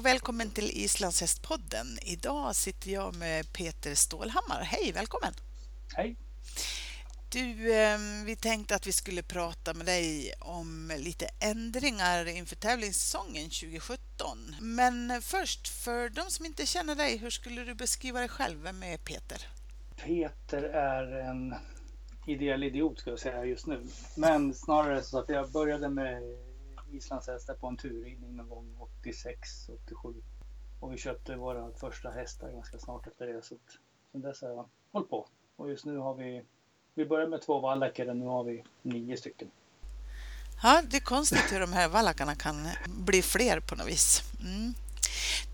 och välkommen till Islandshästpodden. Idag sitter jag med Peter Stålhammar. Hej, välkommen! Hej! Du, ehm, vi tänkte att vi skulle prata med dig om lite ändringar inför tävlingssäsongen 2017. Men först, för de som inte känner dig, hur skulle du beskriva dig själv? Vem är Peter? Peter är en ideell idiot ska jag säga just nu. Men snarare så att jag började med islandshästar på en turridning någon gång 86, 87. Och vi köpte våra första hästar ganska snart efter det. Så sen dess har jag hållit på. Och just nu har vi, vi började med två vallacker och nu har vi nio stycken. Ja, det är konstigt hur de här vallackarna kan bli fler på något vis. Mm.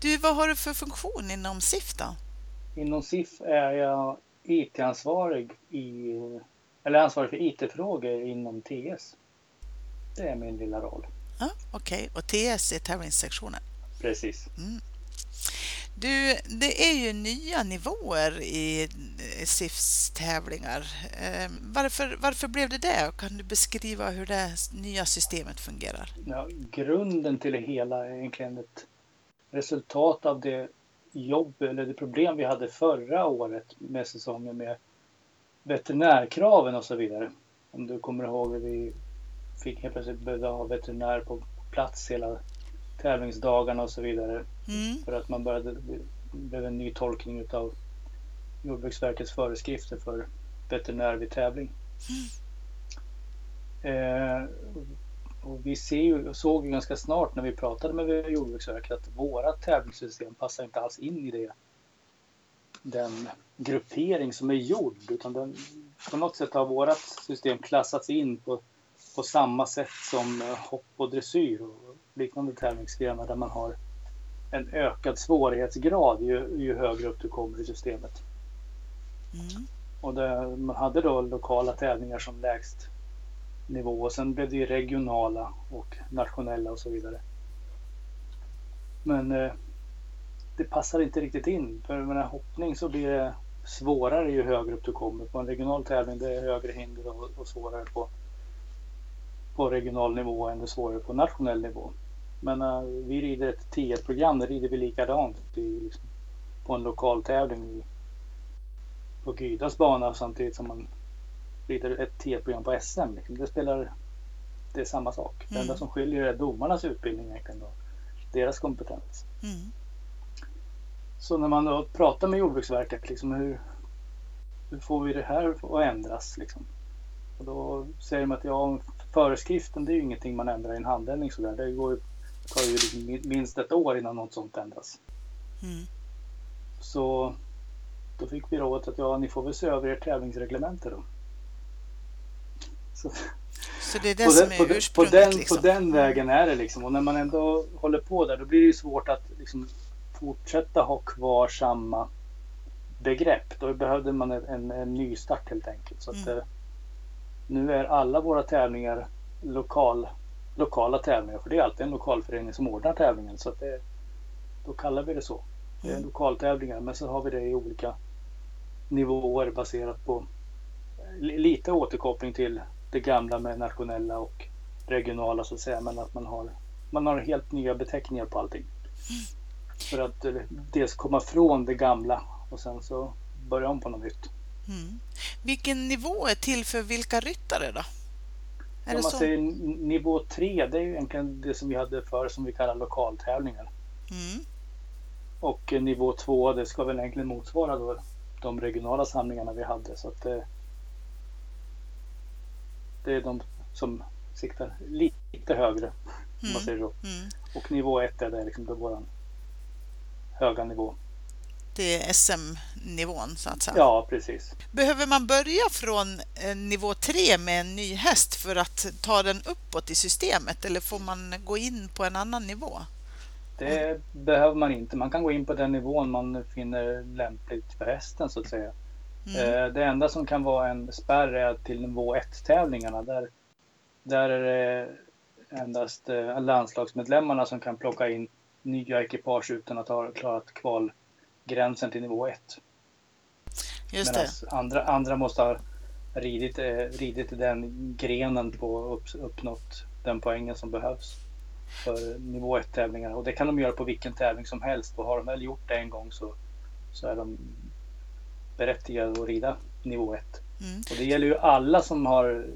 Du, vad har du för funktion inom SIF då? Inom SIF är jag IT-ansvarig i, eller ansvarig för IT-frågor inom TS. Det är min lilla roll. Ja, Okej, okay. och TS är tävlingssektionen? Precis. Mm. Du, det är ju nya nivåer i SIFs tävlingar. Ehm, varför, varför blev det det? Kan du beskriva hur det nya systemet fungerar? Ja, grunden till det hela är egentligen ett resultat av det jobb eller det problem vi hade förra året med säsongen med veterinärkraven och så vidare. Om du kommer ihåg vi fick helt plötsligt behöva ha veterinär på plats hela tävlingsdagarna och så vidare. Mm. För att man började, blev en ny tolkning utav Jordbruksverkets föreskrifter för veterinär vid tävling. Mm. Eh, och vi ser ju, såg ju ganska snart när vi pratade med Jordbruksverket att våra tävlingssystem passar inte alls in i det. Den gruppering som är gjord utan den, på något sätt har vårat system klassats in på på samma sätt som eh, hopp och dressyr och liknande tävlingsgrenar där man har en ökad svårighetsgrad ju, ju högre upp du kommer i systemet. Mm. Och det, man hade då lokala tävlingar som lägst nivå och sen blev det regionala och nationella och så vidare. Men eh, det passar inte riktigt in. För med hoppning så blir det svårare ju högre upp du kommer. På en regional tävling det är högre hinder och, och svårare på på regional nivå än det svårare på nationell nivå. Men uh, vi rider ett T1-program, där rider vi likadant i, liksom, på en lokal tävling i, på Gydas bana samtidigt som man rider ett T1-program på SM. Liksom. Det spelar det är samma sak. Mm. Det enda mm. som skiljer är domarnas utbildning egentligen då. Deras kompetens. Mm. Så när man då pratar med Jordbruksverket, liksom hur, hur får vi det här att ändras? Liksom? Och då säger de att ja, föreskriften det är ju ingenting man ändrar i en handvändning sådär. Det går, tar ju liksom minst ett år innan något sånt ändras. Mm. Så då fick vi rådet att ja, ni får väl se över ert tävlingsreglemente då. Så, så det är det på som den, är ursprunget? På den, liksom. på den vägen är det liksom. Och när man ändå håller på där då blir det ju svårt att liksom fortsätta ha kvar samma begrepp. Då behövde man en, en, en ny start helt enkelt. Så att, mm. Eh, nu är alla våra tävlingar lokal, lokala tävlingar. För det är alltid en lokalförening som ordnar tävlingen. Så det, då kallar vi det så. Det är mm. lokaltävlingar. Men så har vi det i olika nivåer baserat på lite återkoppling till det gamla med nationella och regionala så att säga. Men att man har, man har helt nya beteckningar på allting. Mm. För att eh, dels komma från det gamla och sen så börja om på något nytt. Mm. Vilken nivå är till för vilka ryttare då? Är Om man så? säger nivå 3, det är ju egentligen det som vi hade förr som vi kallar lokaltävlingar. Mm. Och eh, nivå 2, det ska väl egentligen motsvara då de regionala samlingarna vi hade. Så att det, det är de som siktar lite högre. Mm. Om man mm. säger så. Mm. Och nivå 1 är det liksom då våran höga nivå till SM-nivån så att säga. Ja, precis. Behöver man börja från eh, nivå 3 med en ny häst för att ta den uppåt i systemet eller får man gå in på en annan nivå? Det mm. behöver man inte. Man kan gå in på den nivån man finner lämpligt för hästen så att säga. Mm. Eh, det enda som kan vara en spärr är till nivå 1-tävlingarna. Där, där är det endast eh, landslagsmedlemmarna som kan plocka in nya ekipage utan att ha klarat kval gränsen till nivå 1. Just Medan det. Andra, andra måste ha ridit, eh, ridit den grenen på upp, uppnått den poängen som behövs. för nivå 1-tävlingar. Och det kan de göra på vilken tävling som helst. Och har de väl gjort det en gång så, så är de berättigade att rida nivå 1. Mm. Och det gäller ju alla som har,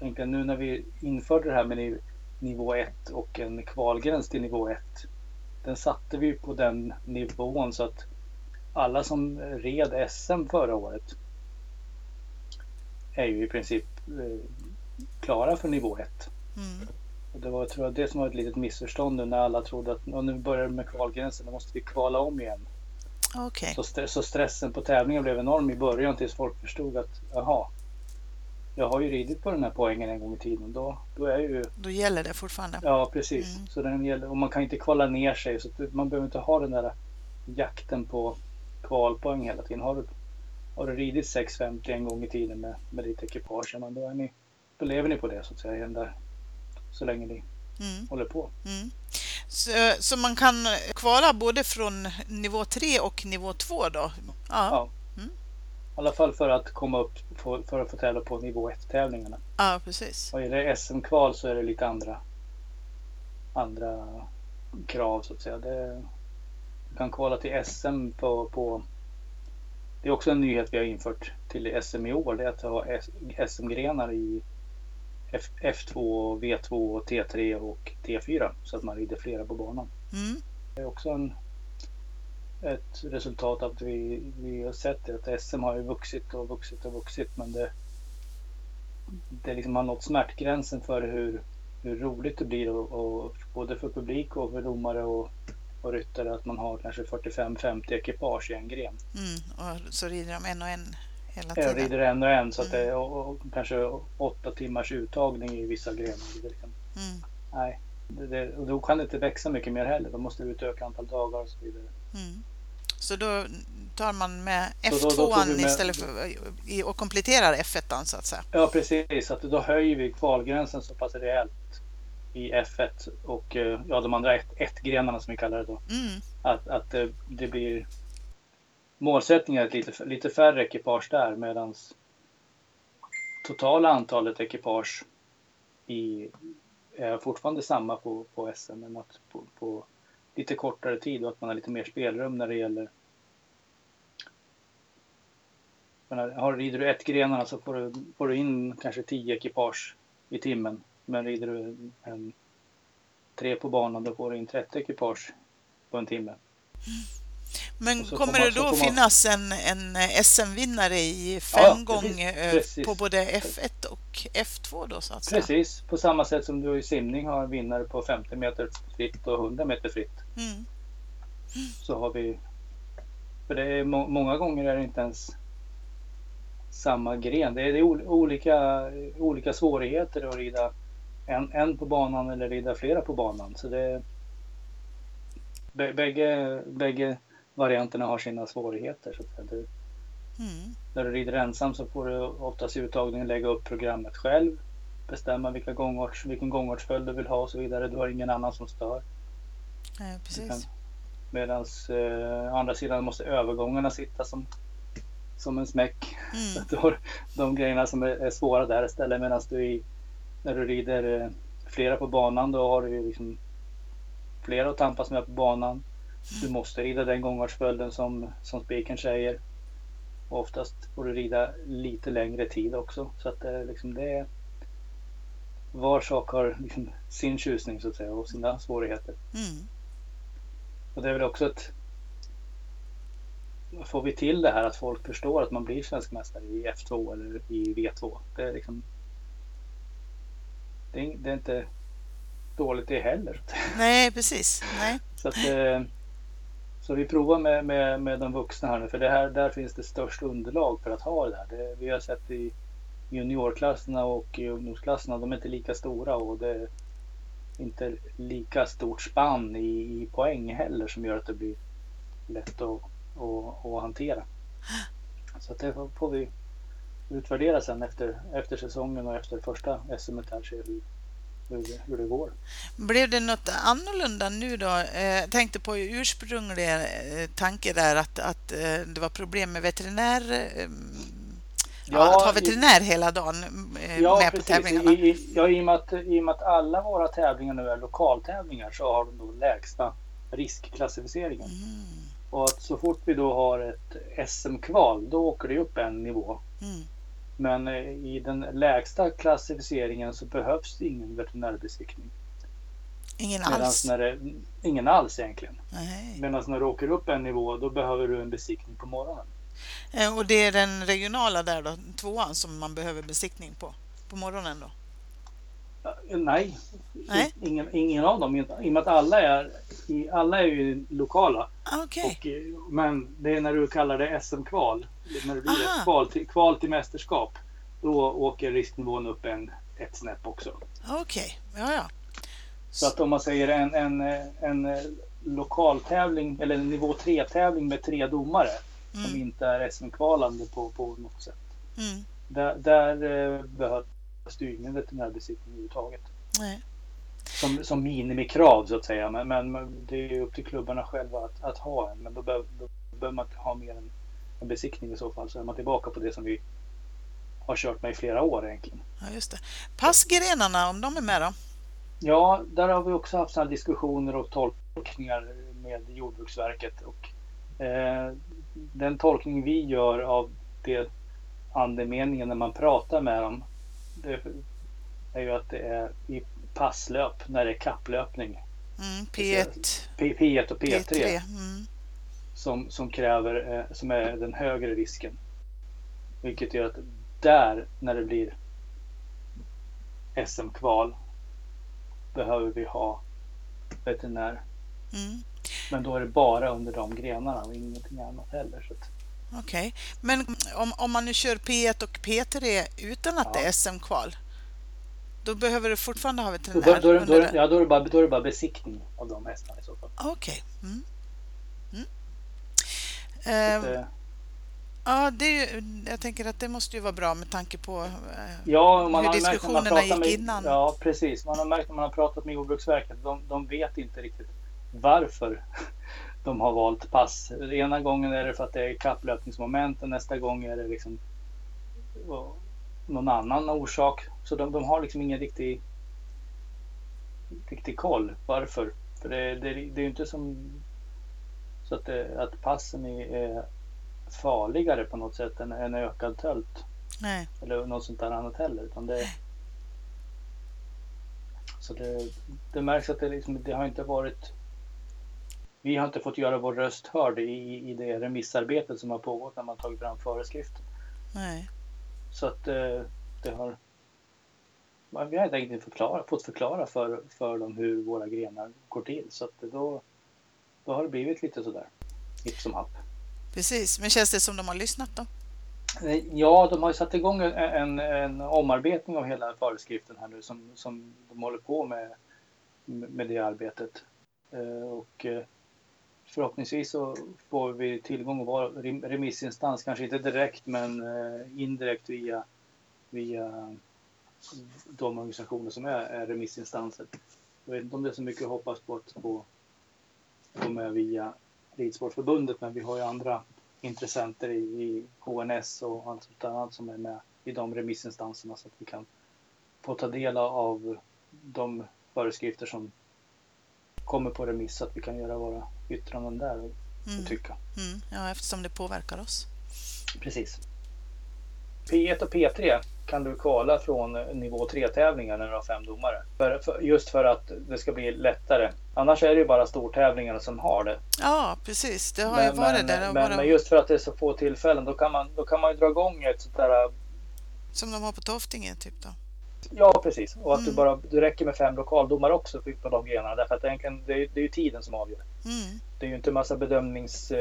egentligen nu när vi införde det här med nivå 1 och en kvalgräns till nivå 1. Den satte vi på den nivån så att alla som red SM förra året är ju i princip eh, klara för nivå 1. Mm. Och det var tror jag, det som var ett litet missförstånd när alla trodde att nu börjar med kvalgränsen, då måste vi kvala om igen. Okay. Så, st så, stressen på tävlingen blev enorm i början tills folk förstod att jaha, jag har ju ridit på den här poängen en gång i tiden. Då, då, är ju... då gäller det fortfarande. Ja, precis. Mm. Så den gäller, och man kan inte kvala ner sig. Så man behöver inte ha den där jakten på kvalpoäng hela tiden. Har du, har du ridit 650 en gång i tiden med, med ditt ekipage, men då, är ni, då lever ni på det så att säga. Där, så länge ni mm. håller på. Mm. Så, så, man kan kvala både från nivå 3 och nivå 2 då? Ja. ja. Mm. I alla fall för att komma upp för, för att få tävla på nivå 1-tävlingarna. Ja, precis. Och är det SM-kval så är det lite andra, andra krav så att säga. Det, kan kvala till SM på, på det är också en nyhet vi har infört till SM i år. Det är att ha SM-grenar i F, F2, V2, T3 och T4 så att man rider flera på banan. Mm. Det är också en, ett resultat av att vi, vi har sett att SM har ju vuxit och vuxit och vuxit men det, det liksom har nått smärtgränsen för hur, hur roligt det blir och, och både för publik och för domare och, och ryttare att man har kanske 45-50 ekipage i en gren. Mm, och så rider de en och en hela tiden. Jag rider en och en så att det är och, och, kanske åtta timmars uttagning i vissa grenar. Liksom. Mm. Nej, det, det, och då kan det inte växa mycket mer heller. Då måste vi utöka antal dagar och så vidare. Mm. Så då tar man med F2 med, istället för och kompletterar F1 så att säga? Ja precis, att då höjer vi kvalgränsen så pass rejält i F1 och eh, ja, de andra ett, ett-grenarna som vi kallar det då. Mm. Att, att det, det blir målsättningen är lite, lite färre ekipage där medan totala antalet ekipage i, är fortfarande samma på, på SM men att på, på, lite kortare tid och att man har lite mer spelrum när det gäller har, rider du ett grenarna så får du, får du in kanske tio ekipage i timmen. Men rider du en tre på banan då får du in 30 ekipage på en timme. Men kommer det då finnas en, en SM-vinnare i fem ja, gånger på både F1 och F2 då så att säga? Precis, på samma sätt som du i simning har en vinnare på 50 meter fritt och 100 meter fritt. Mm. Så har vi, för det är må, många gånger är det inte ens samma gren. Det är, det är olika, olika svårigheter att rida en, en på banan eller rida flera på banan. Så det, bägge, bägge varianterna har sina svårigheter. Så att du, mm. När du rider ensam så får du oftast i uttagningen lägga upp programmet själv. Bestämma vilka gångarts, vilken gångartsföljd du vill ha och så vidare. Du har ingen annan som stör. Ja, precis. Medan eh, andra sidan måste övergångarna sitta som, som en smäck. Mm. Så att du har de grejerna som är, är svåra där istället. Medan du i, när du rider eh, flera på banan då har du liksom flera att tampas med på banan. Du måste rida den gångartsföljden som, som spiken säger. Och oftast får du rida lite längre tid också. Så att det, liksom det är, var sak har liksom sin tjusning så att säga och sina svårigheter. Mm. Och det är väl också ett Får vi till det här att folk förstår att man blir svensk mästare i F2 eller i V2. Det är liksom Det är, det är inte dåligt det heller. Nej, precis. Nej. Så att, eh, så vi provar med, med, med de vuxna här nu för det här, där finns det störst underlag för att ha det här. Det, vi har sett i juniorklasserna och i ungdomsklasserna, de är inte lika stora och det är inte lika stort spann i, i poäng heller som gör att det blir lätt att, att, att hantera. Så att det får vi utvärdera sen efter, efter säsongen och efter första SM här se hur, hur, hur det går. Blev det något annorlunda nu då? Jag eh, tänkte på ursprungliga eh, tanke där att, att eh, det var problem med veterinär ja, att ha veterinär hela dagen ja, med precis. på tävlingarna. I, ja, i och, med att, i och med att alla våra tävlingar nu är lokaltävlingar så har de då lägsta riskklassificeringen. Mm. Och att så fort vi då har ett SM-kval då åker det upp en nivå. Mm. Men eh, i den lägsta klassificeringen så behövs det ingen veterinärbesiktning. Ingen alls? När det, ingen alls egentligen. Medan när du åker upp en nivå då behöver du en besiktning på morgonen. Eh, och det är den regionala där då, tvåan, som man behöver besiktning på? På morgonen då? Nej, Nej? Ingen, ingen av dem. I och med att alla är, alla är ju lokala. Okay. Och, eh, men det är när du kallar det SM-kval. När det blir ett kval till, kval till mästerskap. Då åker risknivån upp en, ett snäpp också. Okej, okay. ja ja. Så att om man säger en, en, en lokaltävling eller en nivå 3-tävling med tre domare mm. som inte är SM-kvalande på, på något sätt. Mm. Där, där eh, behövs det ju ingen veterinärbesiktning överhuvudtaget. Nej. Som, som minimikrav så att säga. Men, men det är upp till klubbarna själva att, att ha en. Men då behöver, då behöver man ha mer än besiktning i så fall. Så är man tillbaka på det som vi har kört med i flera år egentligen. Ja, just det. Passgrenarna, om de är med då? Ja, där har vi också haft sådana diskussioner och tolkningar med Jordbruksverket. Och, eh, den tolkning vi gör av det andemeningen när man pratar med dem det är ju att det är i passlöp när det är kapplöpning. Mm, P1. P, P1 och P3. P3 mm. Som, som kräver, eh, som är den högre risken. Vilket gör att där, när det blir SM-kval, behöver vi ha veterinär. Mm. Men då är det bara under de grenarna och ingenting annat heller. Så Okej, okay. men om, om man nu kör P1 och P3 utan att ja. det är SM-kval, då behöver du fortfarande ha veterinär? Då, då, då, då, ja, då, är det bara, då är det bara besiktning av de hästarna i så fall. Okej. Okay. Mm. Mm. Uh, ja, det ju, jag tänker att det måste ju vara bra med tanke på uh, ja, man hur diskussionerna gick med, innan. Ja, precis. Man har märkt när man har pratat med Jordbruksverket, de, de vet inte riktigt varför de har valt pass. Ena gången är det för att det är kapplöpningsmoment och nästa gång är det liksom någon annan orsak. Så de, de har liksom ingen riktig, riktig koll varför. För det, det, det är ju inte som så att, det, att passen är, farligare på något sätt än en ökad tölt. Nej. Eller något sånt där annat heller. Utan det, så det, det märks att det, liksom, det har inte varit vi har inte fått göra vår röst hörd i, i det remissarbetet som har pågått när man tagit fram föreskrifter. Nej. Så att eh, det har... Vi har helt enkelt förklara, fått förklara för, för dem hur våra grenar går till. Så att då, då har det blivit lite sådär, hipp som happ. Precis, men känns det som de har lyssnat då? Eh, ja, de har ju satt igång en, en, omarbetning av hela föreskriften här nu som, som de håller på med, med det arbetet. Eh, och förhoppningsvis så får vi tillgång att vara remissinstans, kanske inte direkt men eh, indirekt via, via de organisationer som är, är remissinstanser. Jag vet inte om det är så mycket att hoppas på att få gå med via Ridsportförbundet men vi har ju andra intressenter i, i HNS och allt annat som är med i de remissinstanserna så att vi kan få ta del av de föreskrifter som kommer på remiss så att vi kan göra våra yttranden där och, mm. tycka. Mm. Ja, eftersom det påverkar oss. Precis. P1 och P3 kan du kvala från nivå 3-tävlingar när du har fem domare. För, för, just för att det ska bli lättare. Annars är det ju bara stortävlingarna som har det. Ja, precis. Det har men, ju varit men, där. Men, bara... men, just för att det är så få tillfällen, då kan man, då kan man ju dra igång ett sånt där... Som de har på Toftinge, typ då? Ja, precis. Och att mm. du bara, du räcker med fem lokaldomare också på de grenarna. Därför att det, är, det är ju tiden som avgör. Mm. Det är ju inte en massa bedömnings...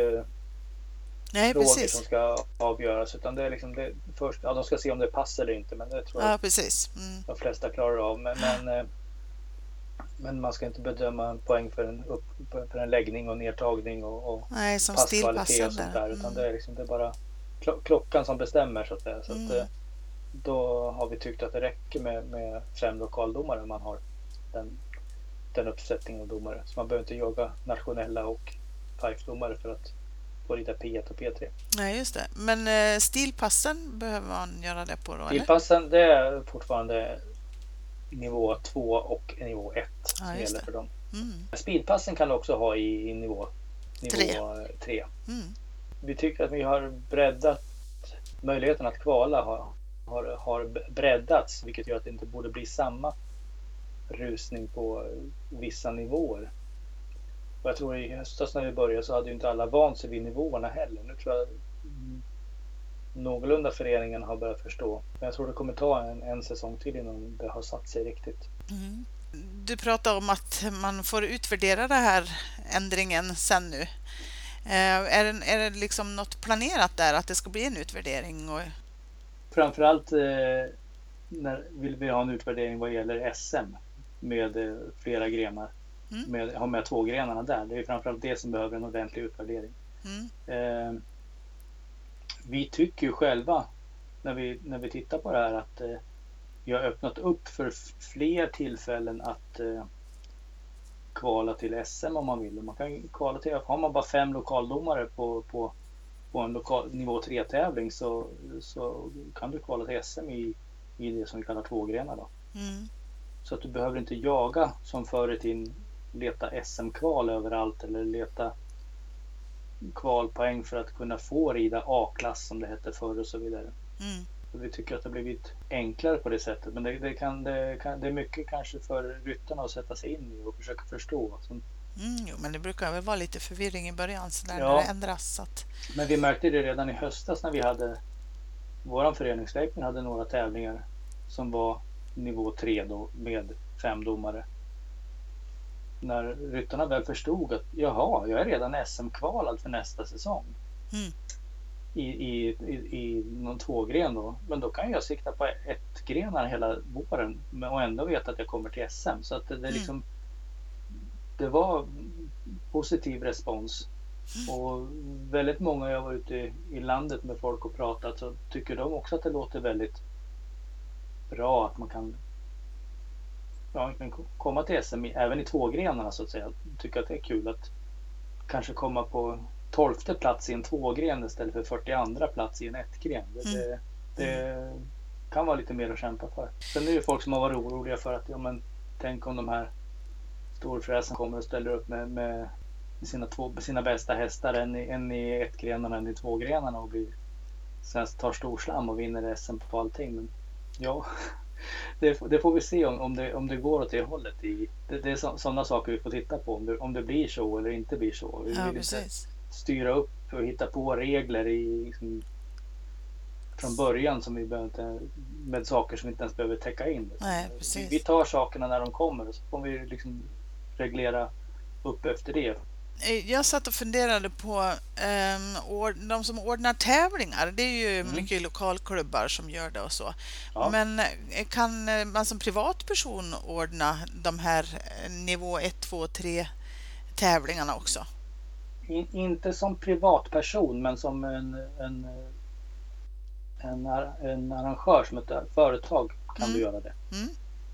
Nej, frågor som ska avgöras. Utan det är liksom det, först, ja, de ska se om det passar eller inte. Men det tror jag precis. Mm. de flesta klarar av. Men, men, eh, men, man ska inte bedöma en poäng för en, upp, för en läggning och nedtagning och, och Nej, som passkvalitet och sånt där. Utan mm. det, är liksom, det är bara klockan som bestämmer så att säga. Så att, mm. eh, då har vi tyckt att det räcker med, med fem lokaldomare om man har den, den uppsättningen av domare. Så man behöver inte jaga nationella och PIFE-domare för att på rita P1 och P3. Nej, just det. Men eh, stilpassen behöver man göra det på då? Stilpassen det är fortfarande nivå 2 och nivå 1 som Ja, gäller för dem. Mm. Speedpassen kan du också ha i, i nivå, Tre. nivå 3. Mm. Vi tycker att vi har breddat möjligheten att kvala har, har, har breddats vilket gör att det inte borde bli samma rusning på vissa nivåer. Och jag tror i höstas när vi började så hade ju inte alla vant sig vid nivåerna heller. Nu tror jag mm, någorlunda föreningen har börjat förstå. Men jag tror det kommer ta en, en säsong till innan det har satt sig riktigt. Mm. Du pratar om att man får utvärdera den här ändringen sen nu. Eh, Är det, är det liksom något planerat där att det ska bli en utvärdering? Och, Framförallt eh, när vill vi ha en utvärdering vad gäller SM med eh, flera grenar. Mm. Med, ha med två grenarna där. Det är framförallt det som behöver en ordentlig utvärdering. mm, Eh, vi tycker ju själva när vi, när vi tittar på det här att eh, vi har öppnat upp för fler tillfällen att eh, kvala till SM om man vill. Man kan kvala till, har man bara fem lokaldomare på, på, på en lokal, nivå 3-tävling så, så kan du kvala till SM i, i det som vi kallar tvågrenar. Då. mm, Så att du behöver inte jaga som förr i tiden leta SM-kval överallt eller leta kvalpoäng för att kunna få rida A-klass som det hette förr och så vidare. mm, vi tycker att det har blivit enklare på det sättet. Men det, det, kan, det, kan, det är mycket kanske för ryttarna att sätta sig in i och försöka förstå. Så, mm, jo, men det brukar väl vara lite förvirring i början så där Ja. när det ändras. Att, men vi märkte det redan i höstas när vi hade våran föreningsräkning hade några tävlingar som var nivå 3 då med fem domare. När ryttarna väl förstod att jaha, jag är redan SM-kvalad för nästa säsong. Mm. I, i, i, I någon tvågren då. Men då kan jag sikta på ett grenar hela våren och ändå veta att jag kommer till SM. Så att det, det, Mm. liksom, det var positiv respons. Och väldigt många jag var ute i, i landet med folk och pratat så tycker de också att det låter väldigt bra att man kan, ja, kan ko- komma till SM i, även i tvågrenarna så att säga. Tycker att det är kul att kanske komma på tolfte plats i en tvågren istället för 42 plats i en ettgren. Det, Mm. det, kan vara lite mer att kämpa för. Sen är det ju folk som har varit oroliga för att ja, men, tänk om de här storfräsen kommer och ställer upp med, med sina, två, sina bästa hästar. En i, en i ettgrenarna, en i tvågrenarna och blir, sen tar storslam och vinner SM på allting. Men ja, det, det får vi se om, om, det, om det går åt det hållet. I, det, det är sådana saker vi får titta på. Om det, om det blir så eller inte blir så. Vi ja, vill inte styra upp och hitta på regler i, liksom, från början som vi behöver med saker som vi inte ens behöver täcka in. Nej, vi, vi tar sakerna när de kommer och så får vi liksom reglera upp efter det. Eh, Jag satt och funderade på um, de som ordnar tävlingar. Det är ju Mm. mycket lokalklubbar som gör det och så. Ja. Men eh, kan eh, man som privatperson ordna de här nivå 1, 2, 3 tävlingarna också? In, inte som privatperson men som en, en, en, en arrangör, som ett företag kan Mm. du göra det. Mm.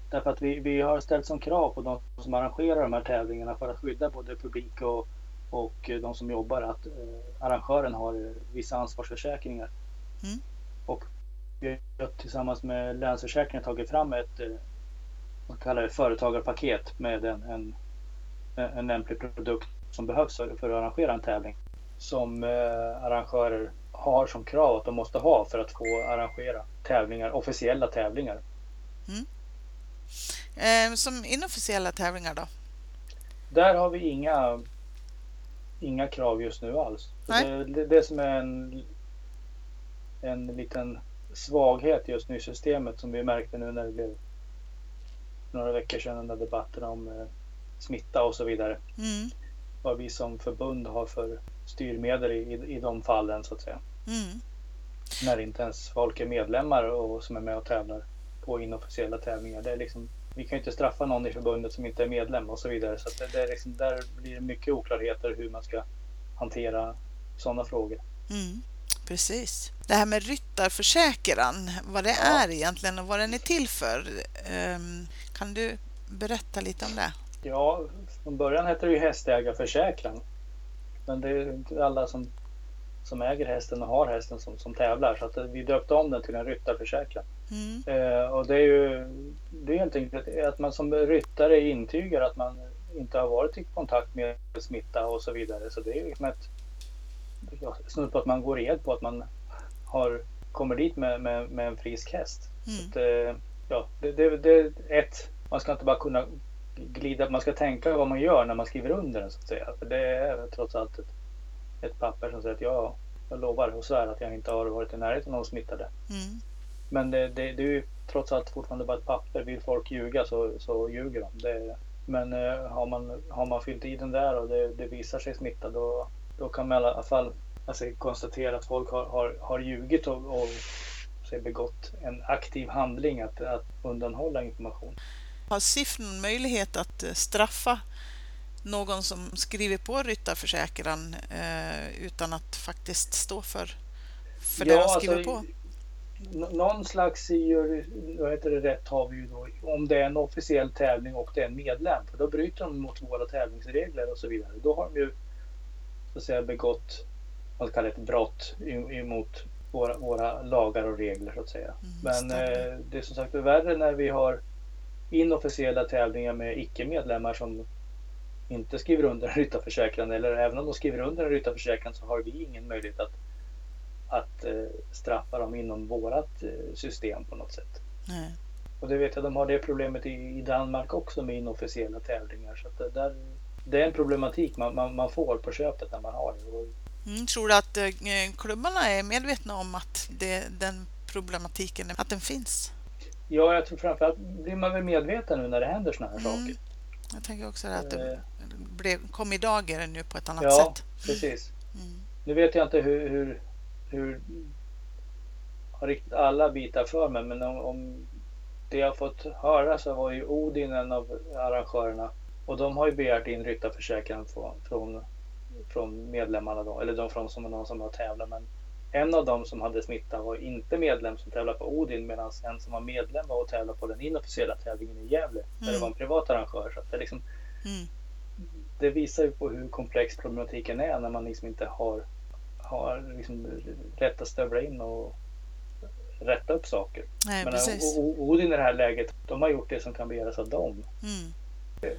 Därför att vi, vi har ställt som krav på de som arrangerar de här tävlingarna för att skydda både publik och, och de som jobbar att eh, arrangören har eh, vissa ansvarsförsäkringar. Mm. Och vi har tillsammans med Länsförsäkringen tagit fram ett eh, vad kallar det, företagarpaket med en, en, en lämplig produkt som behövs för, för att arrangera en tävling. Som eh, arrangörer har som krav att de måste ha för att få arrangera tävlingar, officiella tävlingar. Eh, som inofficiella tävlingar då? Där har vi inga, inga krav just nu alls. Nej. det, det, det som är en, en liten svaghet just nu i systemet som vi märkte nu när det blev några veckor sedan den där debatten om eh, smitta och så vidare. Mm. Vad vi som förbund har för styrmedel i, i, i de fallen så att säga. Mm. När inte ens folk är medlemmar och som är med och tävlar på inofficiella tävlingar. Det är liksom, vi kan ju inte straffa någon i förbundet som inte är medlem och så vidare. Så det, det är liksom, där blir det mycket oklarheter hur man ska hantera sådana frågor. Mm. Precis. Det här med ryttarförsäkran, vad det Ja. är egentligen och vad den är till för. Ehm, kan du berätta lite om det? Ja, från början hette det ju hästägarförsäkran. Men det är inte alla som som äger hästen och har hästen som, som tävlar. Så att vi döpte om den till en ryttarförsäkran. Mm. Eh, och det är ju det är helt enkelt att man som ryttare intygar att man inte har varit i kontakt med smitta och så vidare. Så det är liksom ett ja, snudd på att man går ed på att man har, kommer dit med, med, med en frisk häst. Mm. Att, eh, ja, det, det, det, ett, man ska inte bara kunna glida, man ska tänka vad man gör när man skriver under den så att säga. För det är trots allt ett, ett papper som säger att jag, jag lovar och svär att jag inte har varit i närheten av någon smittade. Mm. Men det, det, det, är ju trots allt fortfarande bara ett papper. Vill folk ljuga så, så ljuger de. Det, men eh, har, man, har man fyllt i den där och det, det visar sig smitta då, då kan man i alla fall alltså, konstatera att folk har, har, har ljugit och, och begått en aktiv handling att, att undanhålla information. Har SIF någon möjlighet att eh, straffa någon som skriver på ryttarförsäkran eh, utan att faktiskt stå för, för ja, det de skriver alltså, på? Någon slags vad heter det, rätt har vi ju då om det är en officiell tävling och det är en medlem. För då bryter de mot våra tävlingsregler och så vidare. Då har de ju så att säga begått vad kallar ett brott emot våra, våra lagar och regler så att säga. Mm, Men eh, det är som sagt värre när vi har inofficiella tävlingar med icke-medlemmar som inte skriver under en ryttarförsäkran eller även om de skriver under en ryttarförsäkran så har vi ingen möjlighet att, att eh, straffa dem inom vårat eh, system på något sätt. Nej. Och det vet jag, de har det problemet i, Danmark också med inofficiella tävlingar. Så det, där, det är en problematik man, man, man, får på köpet när man har det. Mm, tror du att eh, klubbarna är medvetna om att det, den problematiken att den finns? Ja, jag tror framförallt blir man väl medveten nu när det händer sådana här mm. saker. Jag tänker också att det blev, kom i dagar nu på ett annat ja, sätt. Ja, precis. Mm. Nu vet jag inte hur, hur, hur har riktigt alla bitar för mig, men om, om det jag fått höra så var ju Odin en av arrangörerna och de har ju begärt in ryttarförsäkran från, från från medlemmarna då, eller de från som någon som har tävlat. Men en av dem som hade smitta var inte medlem som tävlade på Odin medan en som var medlem var och tävlade på den inofficiella tävlingen i Gävle mm. där det var en privat arrangör. Så det, liksom, mm. det visar ju på hur komplex problematiken är när man liksom inte har, har liksom rätt att stövla in och rätta upp saker. Nej, Men Odin i det här läget, de har gjort det som kan begäras av dem. Mm.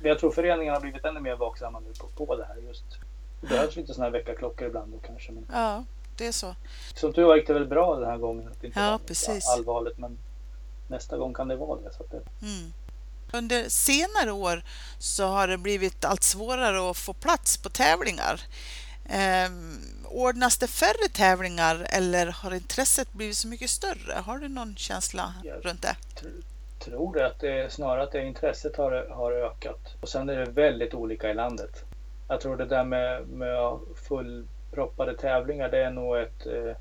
Jag tror föreningen har blivit ännu mer vaksamma nu på, på det här just det behövs lite sådana här väckarklockor ibland då kanske. Men... Ja, det är så. Som tur var gick det väl bra den här gången. Att det inte ja, var precis. allvarligt men nästa gång kan det vara det. Så det... Mm. Under senare år så har det blivit allt svårare att få plats på tävlingar. Eh, ordnas det färre tävlingar eller har intresset blivit så mycket större? Har du någon känsla Jag runt det? tror det, att det snarare att det intresset har, har ökat. Och sen är det väldigt olika i landet. Jag tror det där med, med fullproppade tävlingar det är nog ett eh,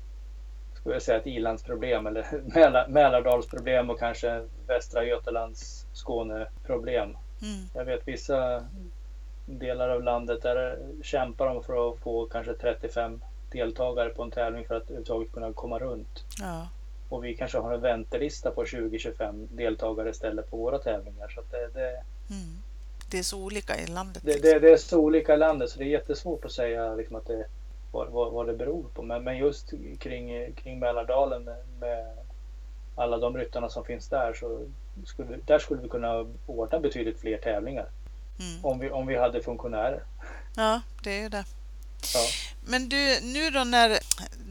skulle jag säga ett ilandsproblem eller Mälar, Mälardalsproblem och kanske Västra Götalands Skåneproblem. Mm. Jag vet vissa delar av landet där kämpar de för att få kanske 35 deltagare på en tävling för att överhuvudtaget kunna komma runt. Ja. Och vi kanske har en väntelista på 20-25 deltagare istället på våra tävlingar. Så det, det, mm det är så olika i landet. Det, det, det, är så olika i landet så det är jättesvårt att säga liksom, att det, vad, vad, vad det beror på. Men, men just kring, kring Mälardalen med alla de ryttarna som finns där så skulle, där skulle vi kunna ordna betydligt fler tävlingar. Mm. Om, vi, om vi hade funktionärer. Ja, det är ju det. Ja. Men du, nu då när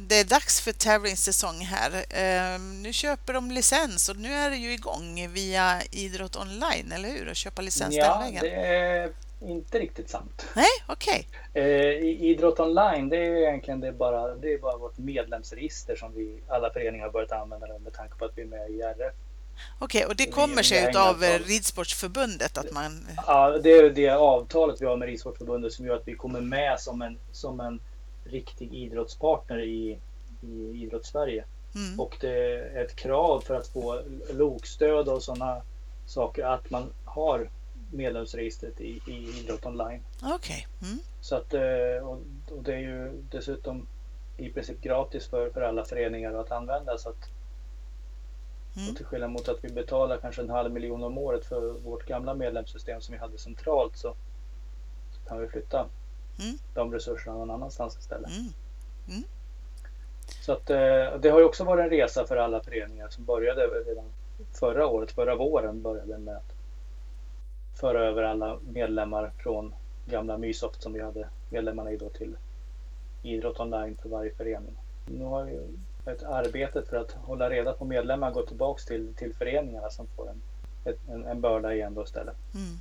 det är dags för tävlingssäsong här. Eh, nu köper de licens och nu är det ju igång via Idrott online, eller hur? Att köpa licens ja, den vägen. det är inte riktigt sant. Nej, okej. Okay. Eh, Idrott online, det är egentligen det bara, det är bara vårt medlemsregister som vi alla föreningar har börjat använda med tanke på att vi är med i RF. Okej, och det kommer sig av Ridsportsförbundet att man... Ja, det är det avtalet vi har med Ridsportsförbundet som gör att vi kommer med som en, som en riktig idrottspartner i, i Idrottssverige. Mm. Och det är ett krav för att få lokstöd och sådana saker att man har medlemsregistret i, i Idrott online. Okej. Okay. Mm. Så att, eh, och, och, det är ju dessutom i princip gratis för, för alla föreningar att använda. Så att, mm. till skillnad mot att vi betalar kanske en halv miljon om året för vårt gamla medlemssystem som vi hade centralt så, så kan vi flytta mm. de resurserna någon annanstans istället. Mm. Mm. Så att, eh, det har ju också varit en resa för alla föreningar som började redan förra året, förra våren började med att föra över alla medlemmar från gamla Mysoft som vi hade medlemmarna i då till idrott online för varje förening. Nu har ju ett arbete för att hålla reda på medlemmar gått tillbaks till, till föreningarna som får en, en, en börda igen då istället. Mm.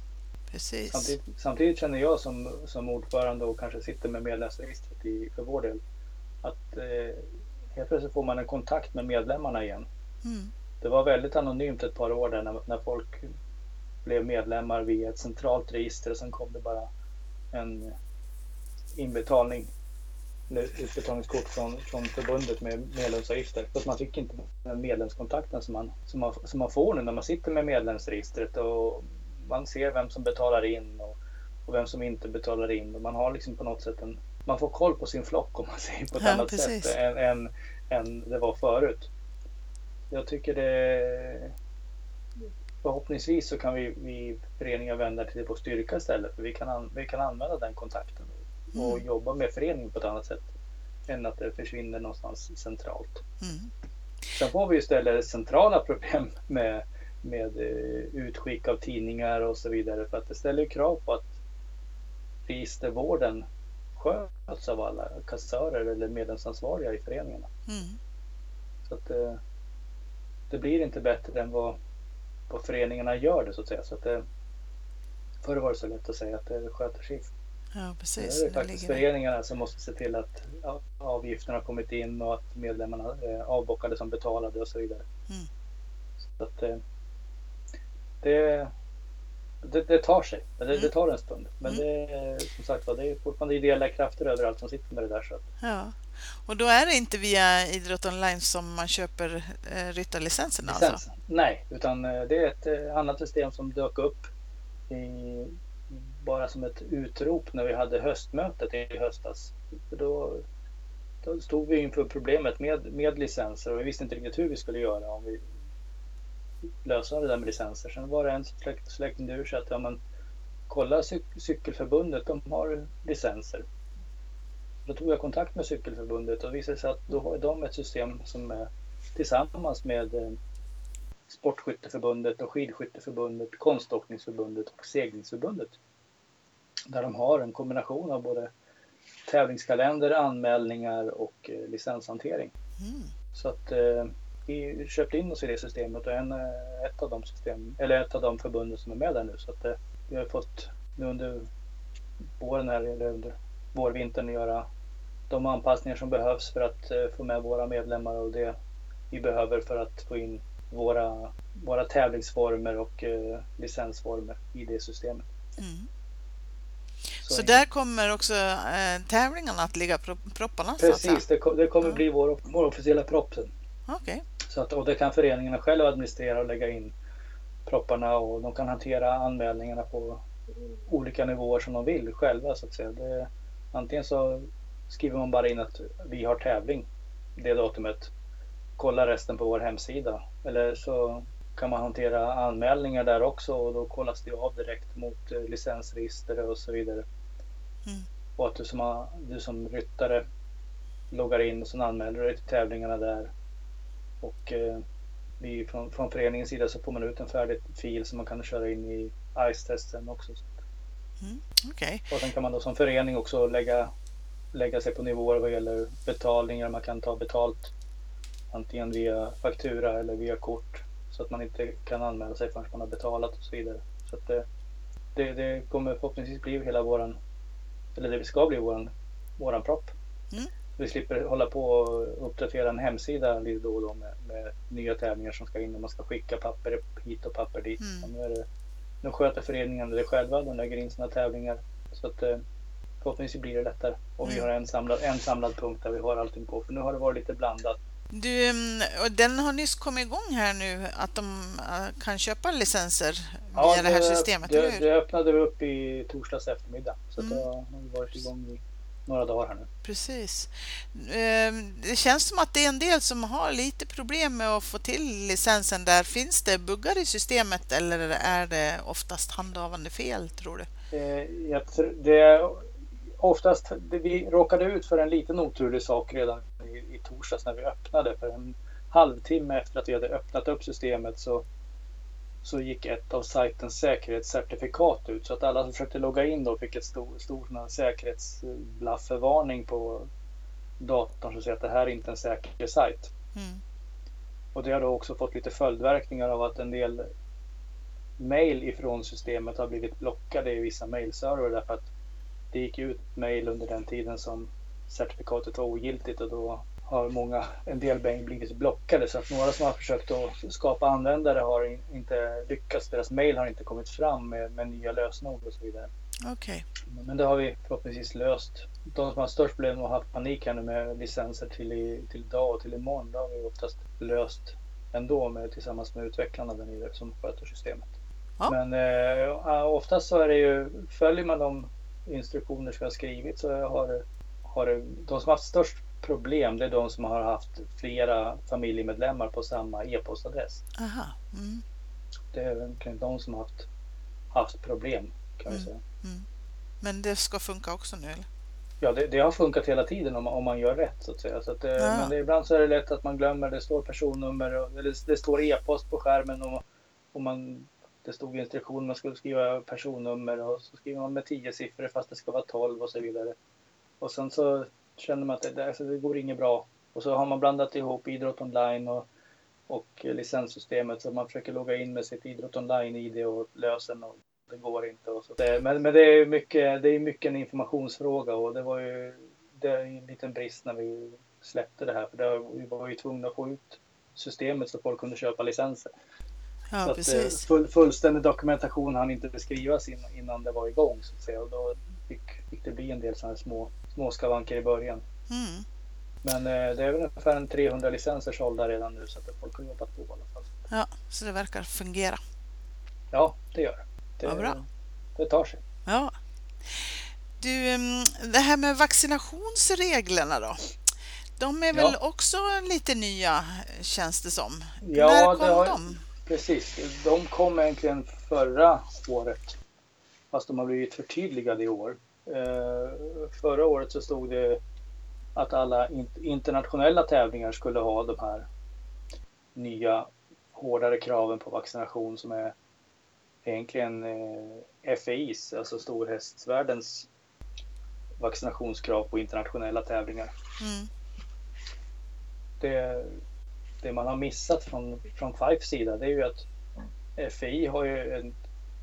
Precis. Samtidigt, samtidigt, känner jag som, som ordförande och kanske sitter med medlemsregistret i, för vår del att eh, helt plötsligt får man en kontakt med medlemmarna igen. Mm. Det var väldigt anonymt ett par år där när, när folk blev medlemmar via ett centralt register och sen kom det bara en inbetalning utbetalningskort från, från förbundet med medlemsavgifter. Att man fick inte den medlemskontakten som man, som, man, som man får nu när man sitter med medlemsregistret och man ser vem som betalar in och, och vem som inte betalar in. Och man har liksom på något sätt en, man får koll på sin flock om man säger på ett ja, annat precis. sätt än, än, än det var förut. Jag tycker det förhoppningsvis så kan vi, vi föreningar vända till det på styrka istället. För vi kan, vi kan använda den kontakten och mm. jobba med föreningen på ett annat sätt än att det försvinner någonstans centralt. Mm. Sen får vi istället centrala problem med, med eh, utskick av tidningar och så vidare för att det ställer krav på att registervården sköts av alla kassörer eller medlemsansvariga i föreningarna. Mm. Så att det, eh, det blir inte bättre än vad, vad föreningarna gör det så att säga. Så att det, förr var det så lätt att säga att det sköter sig Ja, precis. Det är faktiskt föreningarna som måste se till att avgifterna har kommit in och att medlemmarna är avbockade som betalade och så vidare. Mm. Så att eh, det, det, det, tar sig. Det, mm. det, tar en stund. Men mm. det, som sagt det är fortfarande ideella krafter överallt som sitter med det där. Så. Ja. Och då är det inte via Idrott Online som man köper eh, ryttarlicensen Licens. alltså? Nej, utan eh, det är ett eh, annat system som dök upp i bara som ett utrop när vi hade höstmötet i höstas. För då, då stod vi inför problemet med, med licenser och vi visste inte riktigt hur vi skulle göra om vi lösa det där med licenser. Sen var det en som släckte ur sig att ja, men, kolla cyk cykelförbundet, de har licenser. Då tog jag kontakt med cykelförbundet och visade sig att då har de ett system som är tillsammans med eh, Sportskytteförbundet och Skidskytteförbundet, Konståkningsförbundet och Seglingsförbundet där de har en kombination av både tävlingskalender, anmälningar och eh, licenshantering. Mm. Så att eh, vi köpte in oss i det systemet och en, eh, ett, av de system, eller ett av de förbunden som är med där nu. Så att eh, vi har fått nu under våren här, eller under vårvintern göra de anpassningar som behövs för att eh, få med våra medlemmar och det vi behöver för att få in våra, våra tävlingsformer och eh, licensformer i det systemet. Mm. Så, så där kommer också eh, tävlingarna att ligga pro propparna? Precis, det, det, kommer ja. bli vår, vår officiella propp sen. Okay. Så att, och det kan föreningarna själva administrera och lägga in propparna och de kan hantera anmälningarna på olika nivåer som de vill själva så att säga. Det, antingen så skriver man bara in att vi har tävling det datumet. Kolla resten på vår hemsida. Eller så kan man hantera anmälningar där också och då kollas det av direkt mot eh, licensregister och så vidare. Mm. Och att du som, du som ryttare loggar in och så anmäler dig till tävlingarna där. Och eh, vi, från, från föreningens sida så får man ut en färdig fil som man kan köra in i ICE-testen också. Mm. Okay. Och sen kan man då som förening också lägga, lägga sig på nivåer vad gäller betalningar. Man kan ta betalt antingen via faktura eller via kort så att man inte kan anmäla sig förrän man har betalat och så vidare. Så att det, det, det kommer förhoppningsvis bli hela våran, eller det ska bli våran, våran propp. Mm. Vi slipper hålla på och uppdatera en hemsida lite då och då med, med nya tävlingar som ska in och man ska skicka papper hit och papper dit. Mm. Nu, är det, nu sköter föreningen det själva, de lägger in sina tävlingar. Så att eh, förhoppningsvis blir det lättare. Och mm. vi har en samlad, en samlad punkt där vi har allting på. För nu har det varit lite blandat du, mm, och den har nyss kommit igång här nu, att de äh, kan köpa licenser via ja, det, här systemet, det, det öppnade vi upp i torsdags eftermiddag, så mm. det har varit igång i några dagar här nu. Precis. Ehm, det känns som att det är en del som har lite problem med att få till licensen där. Finns det buggar i systemet eller är det oftast handhavande fel, tror du? Eh, jag tror, det är oftast, vi råkade ut för en liten oturlig sak redan i, i torsdags när vi öppnade. För en halvtimme efter att vi hade öppnat upp systemet så, så gick ett av sajtens säkerhetscertifikat ut. Så att alla som försökte logga in då fick ett stor, stor säkerhetsblaffevarning på datorn som säger att det här är inte en säker sajt. Mm. Och det har då också fått lite följdverkningar av att en del mail ifrån systemet har blivit blockade i vissa mailserver därför att det gick ut mail under den tiden som certifikatet var ogiltigt och då har många, en del mail blivit blockade så att några som har försökt att skapa användare har inte lyckats. Deras mail har inte kommit fram med, med nya lösenord och så vidare. Okay. Men det har vi förhoppningsvis löst. De som har störst problem och haft panik här nu med licenser till, i, till idag och till imorgon, det har vi oftast löst ändå med, tillsammans med utvecklarna där nere som sköter systemet. Ja. Men eh, oftast så är det ju, följer man de instruktioner som jag har skrivit så har, har det, de som har haft störst problem det är de som har haft flera familjemedlemmar på samma e-postadress. Aha. Mm. Det är de som har haft, haft problem kan mm. vi säga. Mm. Men det ska funka också nu eller? Ja, det, det, har funkat hela tiden om, om man gör rätt så att säga. Så att, eh, ja. Men det, ibland så är det lätt att man glömmer. Det står personnummer och, eller det står e-post på skärmen och, och man det stod i instruktionen man skulle skriva personnummer och så skriver man med 10 siffror fast det ska vara 12 och så vidare. Och sen så känner man att det, alltså det går inget bra. Och så har man blandat ihop idrott online och, och licenssystemet så man försöker logga in med sitt idrott online-id och lösen och det går inte. Och så. Det, men, men det är mycket, det är mycket en informationsfråga och det var ju det är en liten brist när vi släppte det här för det, vi var ju tvungna att få ut systemet så folk kunde köpa licenser. Ja, så precis. Att, full, fullständig dokumentation hann inte beskrivas innan, innan det var igång. Så att säga. Och då fick, fick det bli en del sådana små, små skavanker i början. Mm. Men eh, det är väl ungefär en 300 licenser sålda redan nu så att folk har jobbat på i alla fall. Ja, så det verkar fungera. Ja, det gör det. Det, bra. det tar sig. Ja. Du, mm, det här med vaccinationsreglerna då? De är väl ja. också lite nya känns det som. Ja, När kom har, de? Precis, de kom egentligen förra året. Fast de har blivit förtydligade i år. Eh, förra året så stod det att alla internationella tävlingar skulle ha de här nya hårdare kraven på vaccination som är egentligen eh, FIs, alltså storhästsvärldens vaccinationskrav på internationella tävlingar. Mm. Det, det man har missat från, från Fifes sida det är ju att FI har ju ett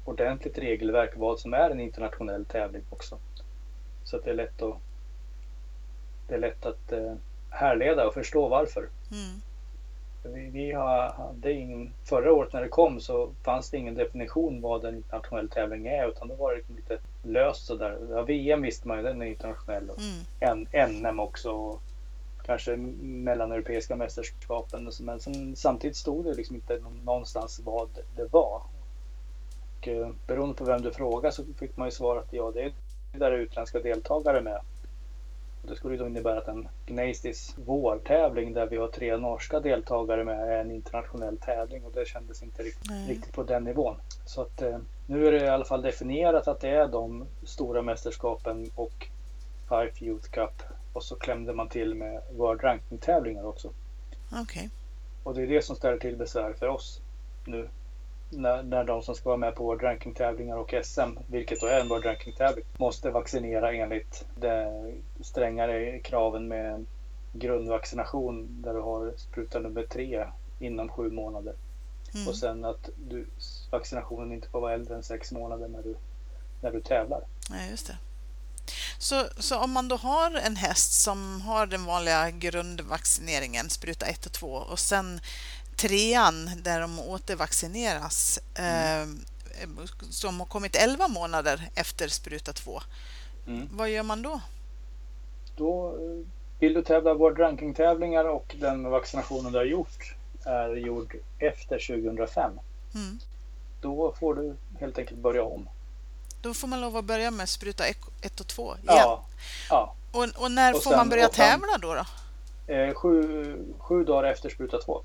ordentligt regelverk vad som är en internationell tävling också. Så att det är lätt att, det är lätt att eh, härleda och förstå varför. Mm. Vi, vi hade ingen, förra året när det kom så fanns det ingen definition vad en internationell tävling är utan då var det lite löst sådär. Ja, VM visste man ju, den är internationell och mm. NM också. Och kanske mellaneuropeiska mästerskapen. Men sen, samtidigt stod det liksom inte någonstans vad det var. Och, eh, beroende på vem du frågar så fick man ju svara att ja, det är där är utländska deltagare med. Det skulle då innebära att en Gneistis vårtävling där vi har tre norska deltagare med är en internationell tävling och det kändes inte riktigt, riktigt på den nivån. Så att eh, nu är det i alla fall definierat att det är de stora mästerskapen och Fife Youth Cup och så klämde man till med World Ranking-tävlingar också. Okej. Okay. Och det är det som ställer till besvär för oss nu. När, när de som ska vara med på Ranking-tävlingar och SM, vilket då är en World Ranking-tävling, måste vaccinera enligt de strängare kraven med grundvaccination där du har spruta nummer tre inom sju månader. Mm. Och sen att du, vaccinationen inte får vara äldre än sex månader när du, när du tävlar. Ja, just det. Så, så om man då har en häst som har den vanliga grundvaccineringen, spruta 1 och 2 och sen trean där de återvaccineras mm. eh, som har kommit 11 månader efter spruta 2. Mm. Vad gör man då? Då eh, vill du tävla World Ranking-tävlingar och den vaccinationen du har gjort är gjord efter 2005. Mm. Då får du helt enkelt börja om. Då får man lov att börja med spruta 1 och 2 igen. Ja. ja. Och, och när och får sen, man börja tävla då? då? Eh, sju, sju dagar efter spruta 2.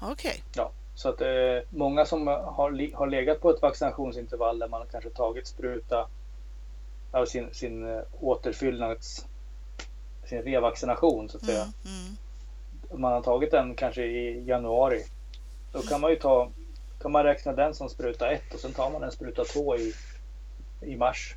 Okej. Okay. Ja, så att eh, många som har, har legat på ett vaccinationsintervall där man kanske tagit spruta av sin, sin eh, återfyllnads sin revaccination så att säga. Mm, mm, man har tagit den kanske i januari. Då kan man ju ta, kan man räkna den som spruta ett och sen tar man en spruta två i, i mars.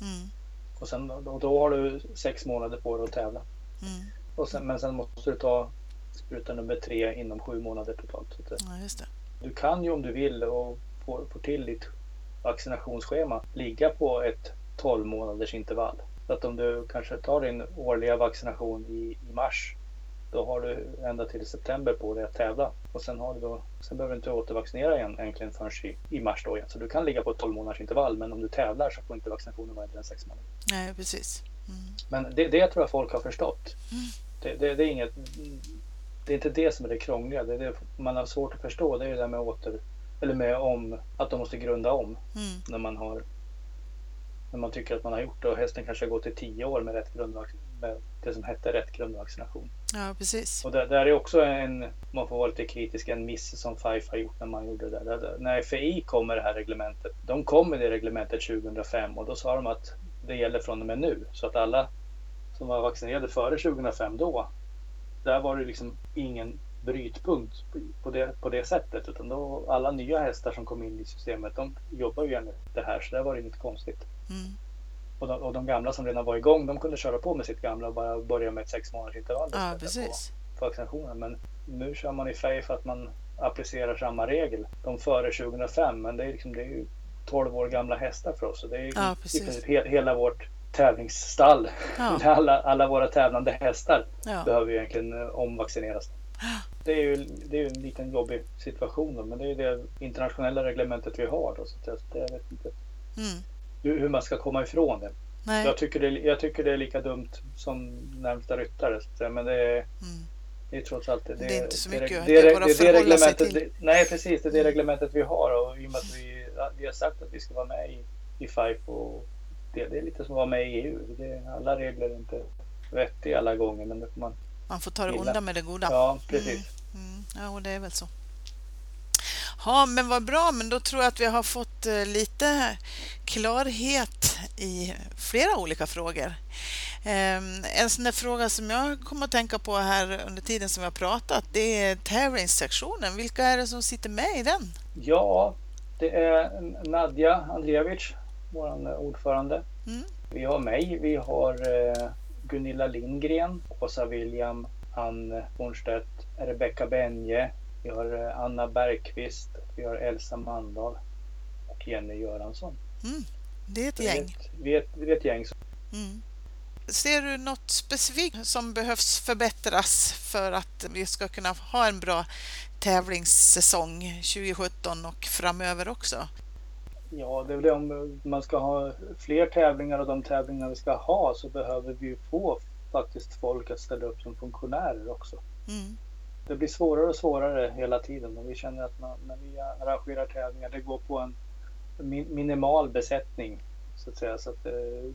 mm, Och sen, då, då har du sex månader på dig att tävla. mm. Och sen, men sen måste du ta spruta nummer tre inom sju månader totalt. Att, Ja, just det. du kan ju om du vill och får, får till ditt vaccinationsschema ligga på ett 12 månaders intervall. Så att om du kanske tar din årliga vaccination i, i mars då har du ända till september på dig att tävla. Och sen, har du då, sen behöver du inte återvaccinera igen egentligen förrän i, i mars då igen. Så du kan ligga på ett 12 månaders intervall men om du tävlar så får inte vaccinationen vara äldre än 6 månader. Nej, precis. Mm. Men det, det tror jag folk har förstått. Mm. Det, det, det är inget det är inte det som är det krångliga. Det är det man har svårt att förstå. Det är det där med åter eller med om att de måste grunda om Mm. när man har när man tycker att man har gjort det och hästen kanske har gått i tio år med, rätt med det som hette rätt grundvaccination. Ja, precis. Och det där är också en, man får vara lite kritisk, en miss som Fife har gjort när man gjorde det där. När FI kom med det här reglementet, de kom med det reglementet 2005 och då sa de att det gäller från och med nu. Så att alla som var vaccinerade före 2005 då, där var det liksom ingen brytpunkt på det, på det sättet. Utan då alla nya hästar som kom in i systemet, de jobbar ju enligt det här. Så där var det inget konstigt. Mm. Och de, och de gamla som redan var igång, de kunde köra på med sitt gamla och bara börja med ett sex månaders intervall Ja, precis. på, vaccinationen. Men nu kör man i fej för att man applicerar samma regel. De före 2005, men det är, liksom, det är ju 12 år gamla hästar för oss. Så det är Ja, precis. he, hela vårt tävlingsstall. Ja. Alla, alla våra tävlande hästar Ja. behöver ju egentligen eh, omvaccineras. Det är ju det är ju en liten jobbig situation då, men det är ju det internationella reglementet vi har då. Så jag, det, jag vet inte Mm. hur, hur man ska komma ifrån det. Nej. Jag tycker, det, jag tycker det är lika dumt som närmsta ryttare. Så men det är, Mm. det är trots allt det. Det är inte så mycket det, det, det, bara det, det sig reglementet. Det, nej precis, det är det reglementet vi har och i och med att vi, vi har sagt att vi ska vara med i, i FIFE och det, det är lite som att vara med i EU. Det, alla regler är inte vettiga alla gånger men det får man... Man får ta det onda med det goda. Ja, precis. Mm. Ja, och det är väl så. Ja, men vad bra, men då tror jag att vi har fått eh, lite klarhet i flera olika frågor. Ehm, En sån där fråga som jag kommer att tänka på här under tiden som vi har pratat, det är tävlingssektionen. Vilka är det som sitter med i den? Ja, det är Nadja Andrejevic, vår ordförande. Mm. Vi har mig, vi har eh, Gunilla Lindgren, Åsa William, Ann Bornstedt, Rebecka Benje, vi har eh, Anna Bergqvist, vi har Elsa Mandahl och Jenny Göransson. Mm. Det är ett gäng. vi är ett, vi är ett gäng. Mm. Ser du något specifikt som behövs förbättras för att vi ska kunna ha en bra tävlingssäsong 2017 och framöver också? Ja, det är väl om man ska ha fler tävlingar och de tävlingar vi ska ha så behöver vi ju få faktiskt folk att ställa upp som funktionärer också. Mm. det blir svårare och svårare hela tiden och vi känner att man, när vi arrangerar tävlingar det går på en min, minimal besättning så att säga så att eh,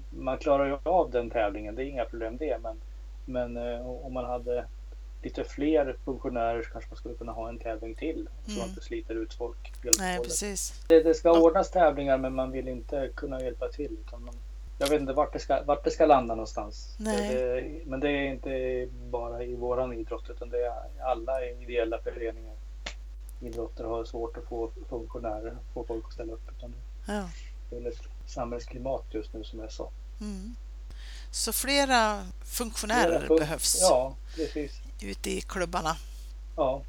man klarar ju av den tävlingen det är inga problem det men, men eh, om man hade lite fler funktionärer så kanske man skulle kunna ha en tävling till så Mm. man inte sliter ut folk Nej, precis. det, det ska ordnas tävlingar men man vill inte kunna hjälpa till man, jag vet inte vart det ska, vart det ska landa någonstans. Nej. Det, men det är inte bara i våran idrott utan det är alla ideella föreningar. Idrotter har svårt att få funktionärer, få folk att ställa upp. Utan Ja. det är ett samhällsklimat just nu som jag sa. Mm. Så flera funktionärer Flera fun- behövs Ja, precis. Ute i klubbarna. Ja,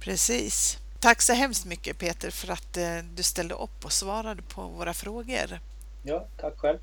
Precis. Tack så hemskt mycket Peter för att eh, du ställde upp och svarade på våra frågor. ja, tack själv.